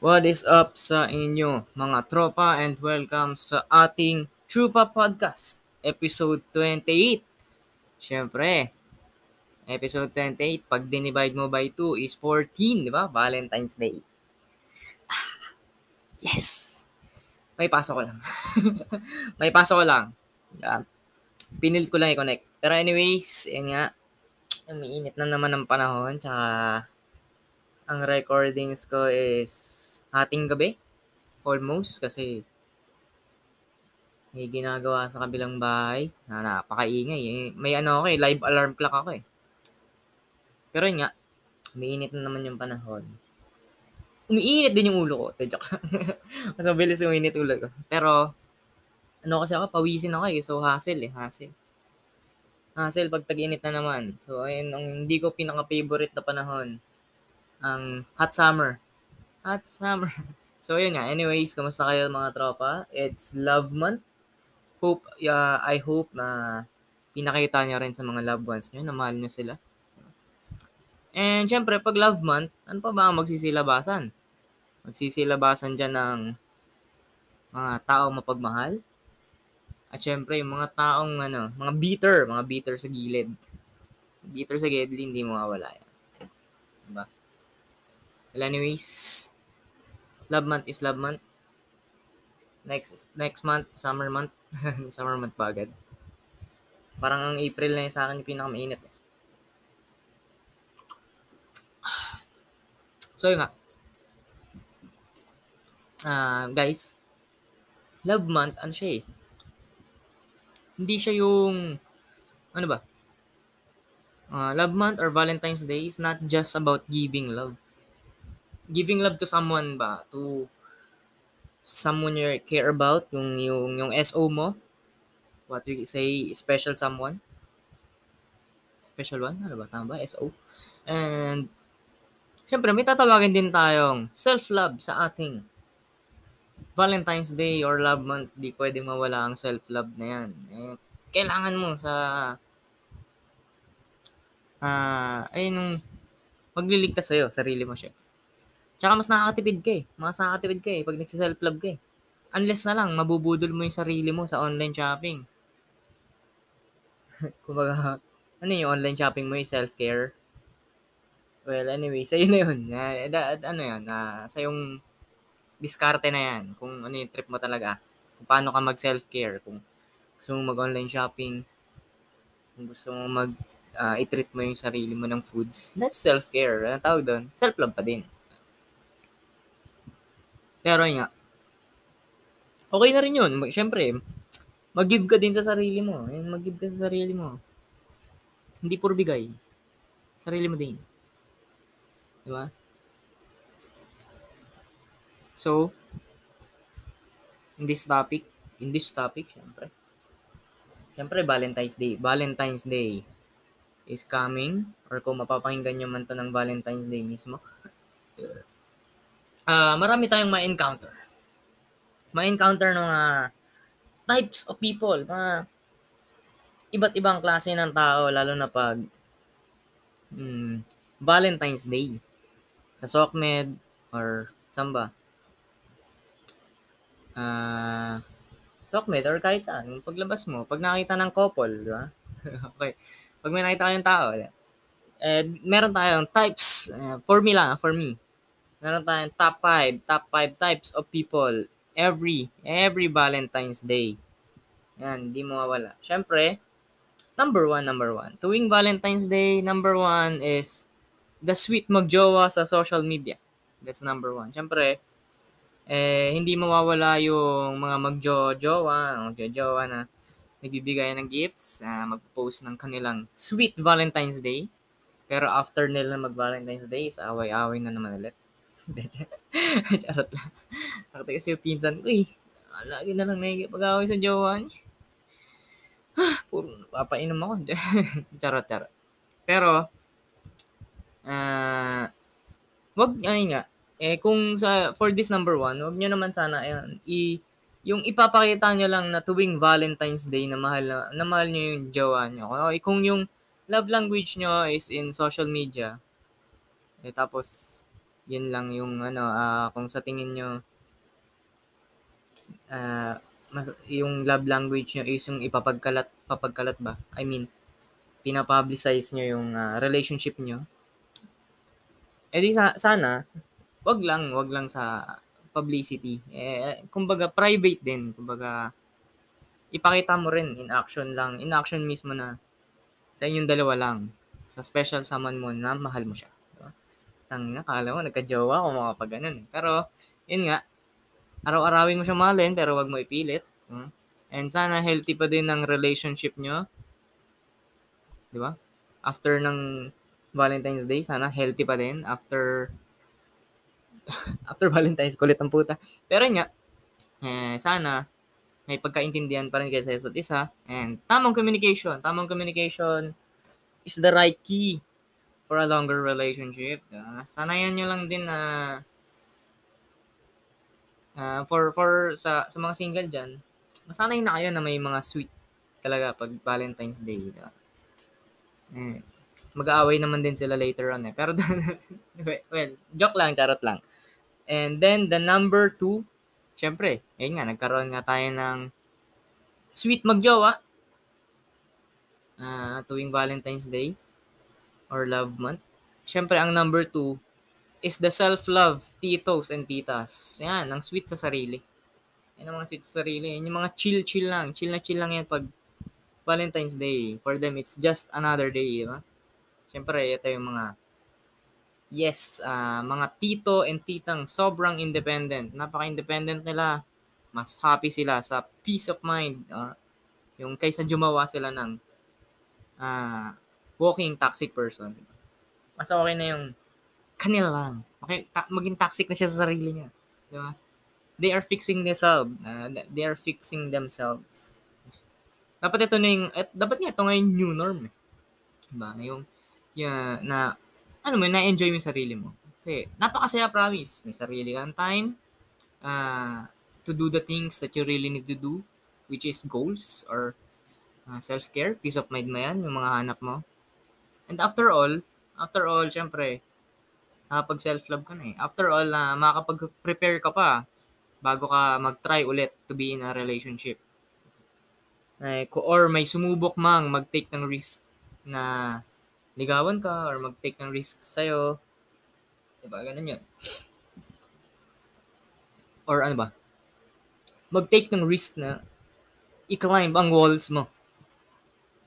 What is up sa inyo mga tropa and welcome sa ating Trupa Podcast, episode 28. Siyempre, episode 28, pag dinivide mo by 2 is 14, di ba? Valentine's Day. Ah, yes! May pasok ko lang. May pasok ko lang. Yeah. Pinilit ko lang i-connect. Pero anyways, yun nga, umiinit na naman ang panahon, tsaka ang recordings ko is hating gabi. Almost kasi may ginagawa sa kabilang bahay na napakaingay. Eh. May ano ako eh, live alarm clock ako eh. Pero yun nga, umiinit na naman yung panahon. Umiinit din yung ulo ko. Te, joke Mas mabilis umiinit ulo ko. Pero, ano kasi ako, pawisin ako eh. So, hassle eh, hassle. Hassle pag tag-init na naman. So, ayun, ang hindi ko pinaka-favorite na panahon ang hot summer. Hot summer. So, yun nga. Anyways, kamusta kayo mga tropa? It's love month. Hope, uh, I hope na pinakita nyo rin sa mga loved ones nyo na mahal nyo sila. And syempre, pag love month, ano pa ba ang magsisilabasan? Magsisilabasan dyan ng mga tao mapagmahal. At syempre, yung mga taong, ano, mga bitter, mga bitter sa gilid. Bitter sa gilid, hindi mawawala yan. Diba? Well, anyways, love month is love month. Next next month, summer month. summer month pa agad. Parang ang April na yun sa akin yung pinakamainit. Eh. So yun nga. Uh, guys, love month, ano siya eh. Hindi siya yung, ano ba? Uh, love month or Valentine's Day is not just about giving love giving love to someone ba? To someone you care about, yung, yung, yung SO mo. What we say, special someone. Special one? Ano ba? Tama ba? SO. And, syempre, may tatawagin din tayong self-love sa ating Valentine's Day or Love Month. Di pwedeng mawala ang self-love na yan. Eh, kailangan mo sa ah uh, ay nung magliligtas sa'yo, sarili mo siya. Tsaka mas nakakatipid ka eh. Mas nakakatipid ka eh pag nagsiself-love ka eh. Unless na lang, mabubudol mo yung sarili mo sa online shopping. Kumbaga, ano yung online shopping mo yung self-care? Well, anyway, sa'yo na yun. Uh, da, ano yun, uh, sa yung diskarte na yan. Kung ano yung trip mo talaga. Kung paano ka mag-self-care. Kung gusto mo mag-online shopping. Kung gusto mo mag, uh, i-treat mo yung sarili mo ng foods. That's self-care. Ano tawag doon? Self-love pa din. Pero nga, okay na rin yun. Siyempre, mag-give ka din sa sarili mo. mag-give ka sa sarili mo. Hindi puro bigay. Sarili mo din. Di ba? So, in this topic, in this topic, syempre, syempre, Valentine's Day. Valentine's Day is coming, or kung mapapakinggan nyo man to ng Valentine's Day mismo, uh, marami tayong ma-encounter. Ma-encounter ng mga types of people, mga iba't ibang klase ng tao, lalo na pag hmm, Valentine's Day. Sa SOCMED or samba. Ah, uh, SOCMED or kahit saan, paglabas mo, pag nakita ng couple, di ba? okay. Pag may nakita kayong tao, eh, meron tayong types, uh, for me lang, for me, meron tayong top 5, top 5 types of people every, every Valentine's Day. Yan, hindi mawawala. Siyempre, number one, number one. Tuwing Valentine's Day, number one is the sweet magjowa sa social media. That's number one. Siyempre, eh, hindi mawawala yung mga magjo-jowa, magjo-jowa na nagbibigay ng gifts, uh, mag-post ng kanilang sweet Valentine's Day. Pero after nila mag-Valentine's Day, is away-away na naman ulit. Charot lang. Nakita kasi yung pinsan ko eh. Lagi na lang nakikipag-away sa jowa niya. Puro papainom ako. charot, charot. Pero, ah, uh, wag, ay nga, eh, kung sa, for this number one, wag nyo naman sana, ayan, i, yung ipapakita nyo lang na tuwing Valentine's Day na mahal, na mahal nyo yung jowa nyo. Okay, kung yung love language nyo is in social media, eh, tapos, Yun lang yung ano, ah, kung sa tingin nyo, ah, mas, yung love language nyo is yung ipapagkalat, papagkalat ba? I mean, pinapublicize nyo yung ah, relationship nyo. Eh di sa, sana, wag lang, wag lang sa publicity. Eh, kumbaga, private din. Kumbaga, ipakita mo rin in action lang. In action mismo na sa inyong dalawa lang. Sa special someone mo na mahal mo siya. Tangina, kala mo, nagka-jowa kung makapag ganun. Pero, yun nga, araw-arawin mo siya mahalin, pero wag mo ipilit. Hmm? And sana healthy pa din ang relationship nyo. Di ba? After ng Valentine's Day, sana healthy pa din. After after Valentine's, kulit ang puta. Pero yun nga, eh, sana may pagkaintindihan pa rin kayo sa isa't isa. And tamang communication. Tamang communication is the right key for a longer relationship. Uh, sanayan nyo lang din na uh, for for sa sa mga single diyan, masanay na kayo na may mga sweet talaga pag Valentine's Day. Diba? Eh, mag-aaway naman din sila later on eh. Pero, well, joke lang, charot lang. And then, the number two, syempre, ayun nga, nagkaroon nga tayo ng sweet magjowa uh, tuwing Valentine's Day or love month. Syempre, ang number two is the self-love, titos and titas. Yan, ang sweet sa sarili. Yan ang mga sweet sa sarili. Yan yung mga chill-chill lang. Chill na chill lang yan pag Valentine's Day. For them, it's just another day, di ba? Siyempre, ito yung mga yes, uh, mga tito and titang sobrang independent. Napaka-independent nila. Mas happy sila sa peace of mind. Uh, yung kaysa jumawa sila ng uh, walking toxic person. Mas okay na yung kanila lang. Okay, ta- maging toxic na siya sa sarili niya. Di ba? They are fixing themselves. Uh, they are fixing themselves. Dapat ito na yung, at dapat nga ito ngayon new norm. Eh. Diba? Yung, yeah, na, ano mo, na-enjoy mo yung sarili mo. Kasi, napakasaya promise. May sarili kang time uh, to do the things that you really need to do, which is goals or uh, self-care, peace of mind mo yan, yung mga hanap mo. And after all, after all, syempre, nakapag self-love ka na eh. After all, na uh, makakapag-prepare ka pa bago ka mag-try ulit to be in a relationship. Like, or may sumubok mang mag-take ng risk na ligawan ka or mag-take ng risk sa'yo. Diba? Ganun yun. Or ano ba? Mag-take ng risk na i-climb ang walls mo.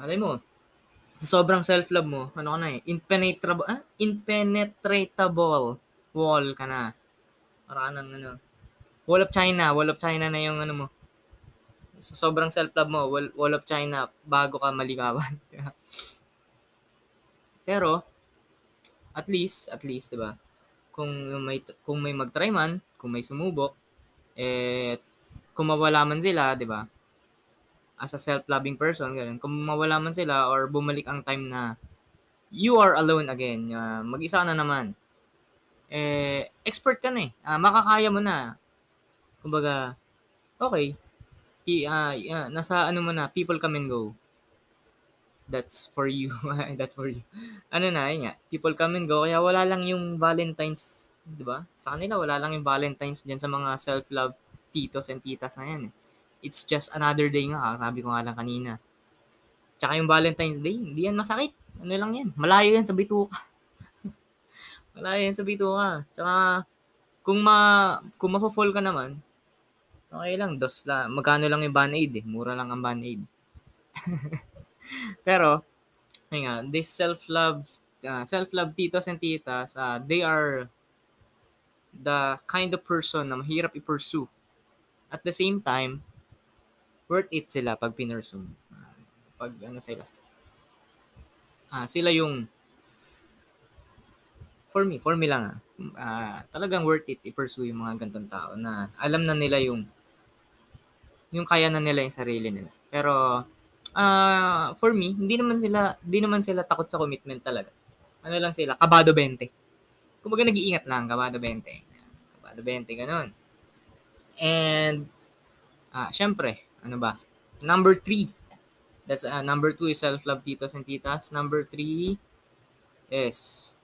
Malay mo, sa sobrang self-love mo, ano ka na eh, impenetrable, ah? impenetratable wall ka na. Para ka ng ano, wall of China, wall of China na yung ano mo. Sa sobrang self-love mo, wall, wall of China, bago ka maligawan. Pero, at least, at least, di ba? Kung may, kung may mag-try man, kung may sumubok, eh, kung mawala man sila, di ba? As a self-loving person, ganun. Kung mawala man sila or bumalik ang time na you are alone again, uh, mag-isa na naman, eh, expert ka na eh. Uh, makakaya mo na. Kumbaga, okay, I, uh, uh, nasa ano mo na, people come and go. That's for you. That's for you. Ano na, yun nga, people come and go, kaya wala lang yung Valentine's, di ba? Sa kanila, wala lang yung Valentine's dyan sa mga self-love titos and titas na yan eh it's just another day nga, sabi ko nga lang kanina. Tsaka yung Valentine's Day, hindi yan masakit. Ano lang yan, malayo yan sa bituka. malayo yan sa bituka. Tsaka, kung ma, kung mafo-fall ka naman, okay lang, dos lang. Magkano lang yung band-aid eh. Mura lang ang band-aid. Pero, ayun nga, this self-love, uh, self-love titos and titas, uh, they are the kind of person na mahirap i-pursue. At the same time, worth it sila pag pinursue. Uh, pag ano sila. Ah, sila yung for me, for me lang ah. Uh, talagang worth it i-pursue yung mga gantong tao na alam na nila yung yung kaya na nila yung sarili nila. Pero uh, for me, hindi naman sila hindi naman sila takot sa commitment talaga. Ano lang sila, kabado 20. Kumbaga nag-iingat lang, kabado 20. Kabado 20 ganun. And ah, syempre, ano ba? Number three. That's uh, number two is self-love titos and titas. Number three is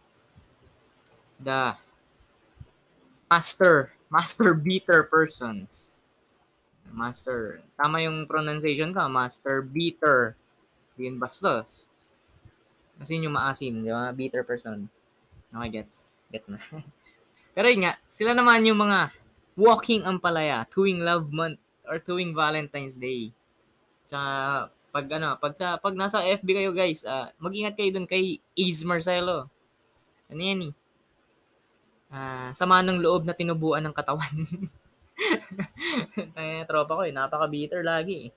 the master, master beater persons. Master. Tama yung pronunciation ka, master beater. Yun bastos. Kasi yun yung maasim, di ba? Beater person. Okay, gets. Gets na. Pero yun nga, sila naman yung mga walking ampalaya tuwing love month or tuwing Valentine's Day. Tsaka pag ano, pag sa pag nasa FB kayo guys, uh, mag-ingat kayo dun kay Ace Marcelo. Ano yan eh? Uh, sama ng loob na tinubuan ng katawan. eh, tropa ko eh, napaka-bitter lagi eh.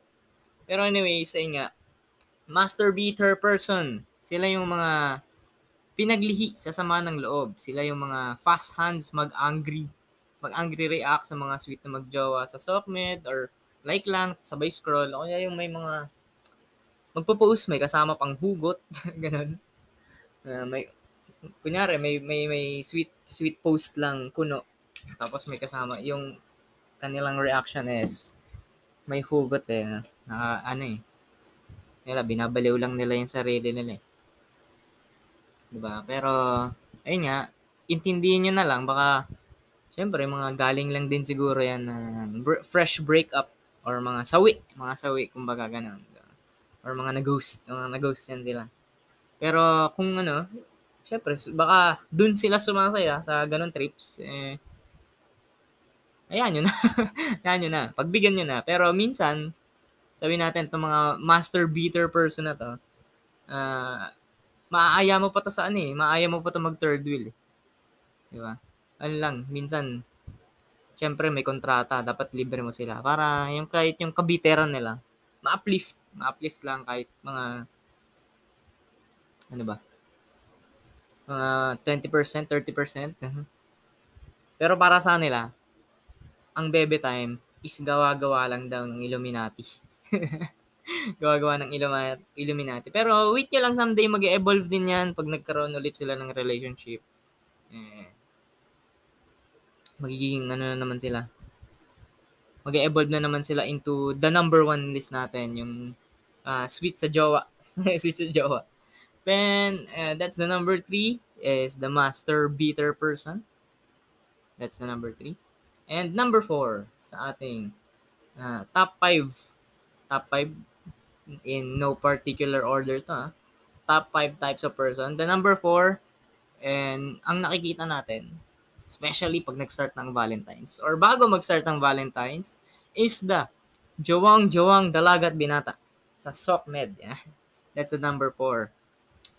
Pero anyway, sa nga, master beater person. Sila yung mga pinaglihi sa sama ng loob. Sila yung mga fast hands mag-angry. Mag-angry react sa mga sweet na magjowa sa sockmed or like lang, sabay scroll. O kaya yung may mga magpo-post, may kasama pang hugot. Ganun. Uh, may, kunyari, may, may, may sweet, sweet post lang, kuno. Tapos may kasama, yung kanilang reaction is, may hugot eh. Naka, ano eh, nila, binabaliw lang nila yung sarili nila eh. Diba? Pero, ayun nga, intindihin nyo na lang, baka, syempre, mga galing lang din siguro yan na uh, fresh breakup or mga sawi, mga sawi, kumbaga ganun. Or mga nag-ghost, mga nag-ghost yan sila. Pero, kung ano, syempre, baka dun sila sumasaya sa ganun trips, eh, ayan yun na. ayan yun na. Pagbigyan nyo na. Pero minsan, sabi natin, itong mga master beater person na to, uh, maaaya mo pa to sa ano eh, maaaya mo pa to mag third wheel eh. Di ba? Ano lang, minsan, syempre may kontrata, dapat libre mo sila. Para yung kahit yung kabiteran nila, ma-uplift, ma-uplift lang kahit mga, ano ba, mga 20%, 30%. Pero para sa nila, ang bebe time is gawa-gawa lang daw ng Illuminati. Gawa-gawa ng Illuminati. Pero wait nyo lang someday mag-evolve din yan pag nagkaroon ulit sila ng relationship. Eh, magiging ano na naman sila. Mag-evolve na naman sila into the number one list natin, yung uh, sweet sa jowa. sweet sa jowa. Then, uh, that's the number three is the master beater person. That's the number three. And number four sa ating uh, top five top 5 in no particular order to ha. Top 5 types of person. The number 4 and ang nakikita natin especially pag nag-start ng Valentine's or bago mag-start ng Valentine's is the jowang-jowang dalagat binata sa SOCMED. Yeah. That's the number 4.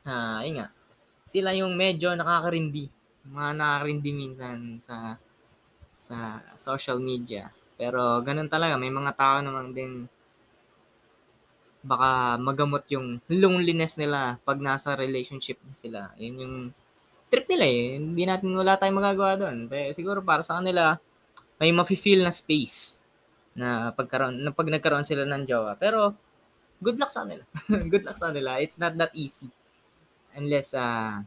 Ah, uh, nga. Sila yung medyo nakakarindi. Mga nakakarindi minsan sa sa social media. Pero ganun talaga, may mga tao naman din baka magamot yung loneliness nila pag nasa relationship sila. Yun yung trip nila eh. Hindi natin wala tayong magagawa doon. Pero siguro para sa kanila, may mafe-feel na space na pagkaroon na pag nagkaroon sila ng jowa. Pero good luck sa kanila. good luck sa kanila. It's not that easy. Unless uh,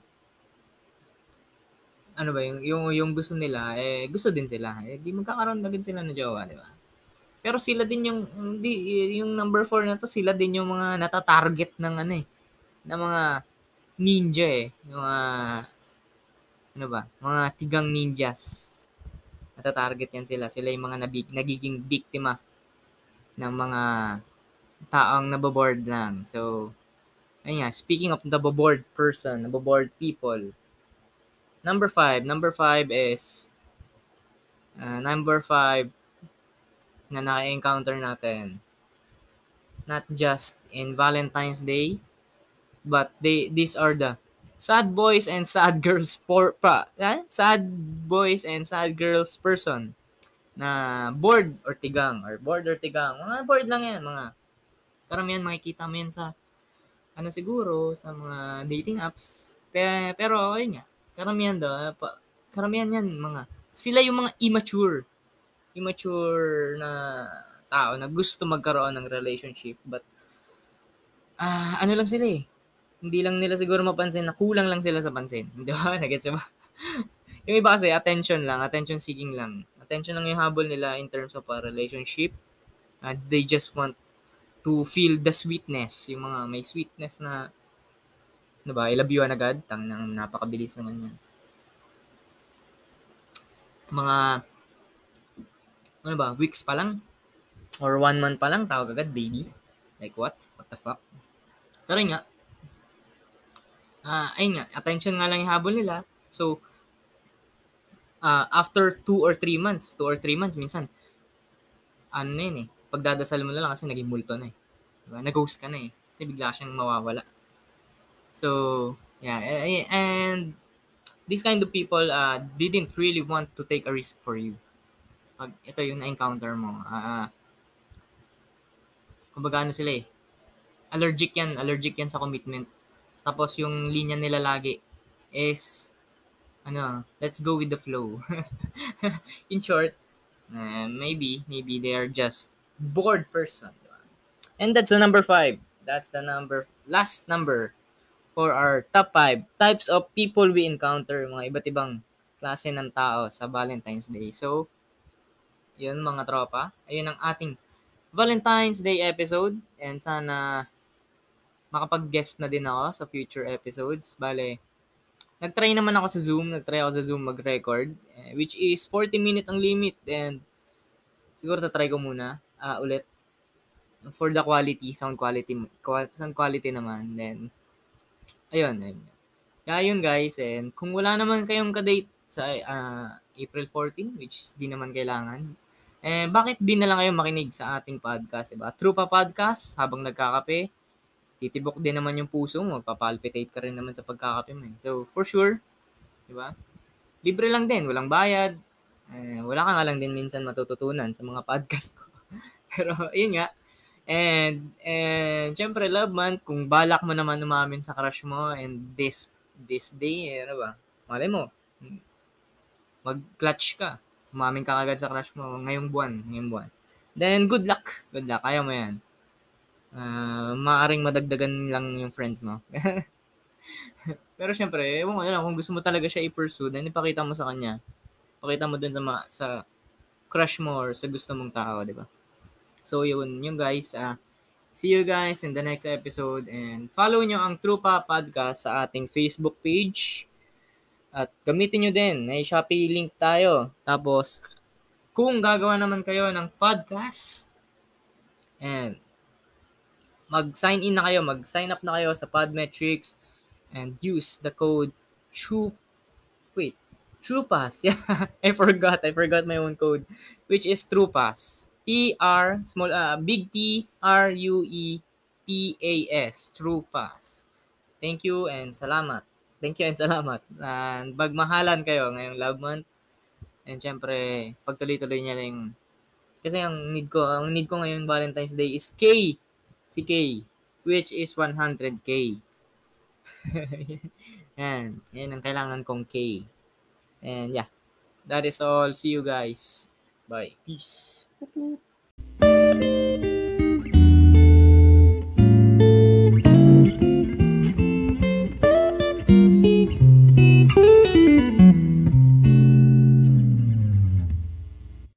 ano ba yung yung yung gusto nila eh gusto din sila. Eh di magkakaroon agad sila ng jowa, di ba? Pero sila din yung hindi yung number 4 na to, sila din yung mga nata-target ng ano eh, ng mga ninja eh, yung mga ano ba, mga tigang ninjas. Nata-target yan sila. Sila yung mga nabig, nagiging biktima ng mga taong naboboard lang. So, ayun nga, speaking of naboboard person, naboboard people, number 5, number 5 is uh, number 5 na na-encounter natin. Not just in Valentine's Day, but they these are the sad boys and sad girls por pa. Eh? Sad boys and sad girls person na bored or tigang or bored or tigang. Mga bored lang yan, mga karamihan makikita mo yan sa ano siguro sa mga dating apps. Pero, pero ayun nga, karamihan daw, pa, karamihan yan mga sila yung mga immature immature na tao na gusto magkaroon ng relationship but ah uh, ano lang sila eh hindi lang nila siguro mapansin na kulang lang sila sa pansin. Di ba? Nagets ba? yung iba kasi attention lang, attention seeking lang. Attention lang yung habol nila in terms of a relationship. Uh, they just want to feel the sweetness. Yung mga may sweetness na ano ba, I love you agad. Tang nang napakabilis naman yan. mga ano ba, weeks pa lang or one month pa lang tawag agad baby. Like what? What the fuck? Pero nga, ah ayun nga, attention nga lang yung habol nila. So, ah after two or three months, two or three months, minsan, ano na yun eh, pagdadasal mo na lang kasi naging multo na eh. Diba? Nag-ghost ka na eh. Kasi bigla siyang mawawala. So, yeah. And these kind of people uh, didn't really want to take a risk for you. Pag ito yung na-encounter mo, ah, kumbaga ano sila eh, allergic yan, allergic yan sa commitment. Tapos yung linya nila lagi is, ano, let's go with the flow. In short, uh, maybe, maybe they are just bored person. And that's the number five. That's the number, last number for our top five types of people we encounter, mga iba't ibang klase ng tao sa Valentine's Day. So, yun mga tropa. Ayun ang ating Valentine's Day episode. And sana makapag-guest na din ako sa future episodes. Bale, nag-try naman ako sa Zoom. Nag-try ako sa Zoom mag-record. eh, which is 40 minutes ang limit. And siguro tatry ko muna ah, ulit for the quality, sound quality, qual- sound quality naman. Then, ayun, ayun. Kaya yun guys, and kung wala naman kayong kadate sa ah, April 14, which is di naman kailangan, eh, bakit di na lang kayo makinig sa ating podcast, diba? True pa podcast, habang nagkakape, titibok din naman yung puso mo, magpapalpitate ka rin naman sa pagkakape mo. eh. So, for sure, di ba? Libre lang din, walang bayad. Eh, wala ka nga lang din minsan matututunan sa mga podcast ko. Pero, yun nga. And, and, syempre, love month, kung balak mo naman umamin sa crush mo, and this, this day, eh, ano ba? Malay mo, mag-clutch ka. Umamin ka agad sa crush mo ngayong buwan, ngayong buwan. Then, good luck. Good luck. Kaya mo yan. Ah, maaring madagdagan lang yung friends mo. Pero syempre, ewan ko na lang, kung gusto mo talaga siya i-pursue, then ipakita mo sa kanya. Pakita mo dun sa, ma- sa crush mo or sa gusto mong tao, di ba? So, yun, yun guys. ah see you guys in the next episode and follow nyo ang Trupa Podcast sa ating Facebook page. At gamitin nyo din, may Shopee link tayo. Tapos, kung gagawa naman kayo ng podcast, and mag-sign in na kayo, mag-sign up na kayo sa Podmetrics and use the code TRUE wait, TruePass. Yeah, I forgot. I forgot my own code which is TruePass. T R small uh, big T R U E P A S TruePass. Thank you and salamat. Thank you and salamat. And bagmahalan kayo ngayong love month. And syempre, pagtuloy-tuloy niya lang kasi ang need ko, ang need ko ngayon Valentine's Day is K. Si K. Which is 100K. yan. Yan ang kailangan kong K. And yeah. That is all. See you guys. Bye. Peace.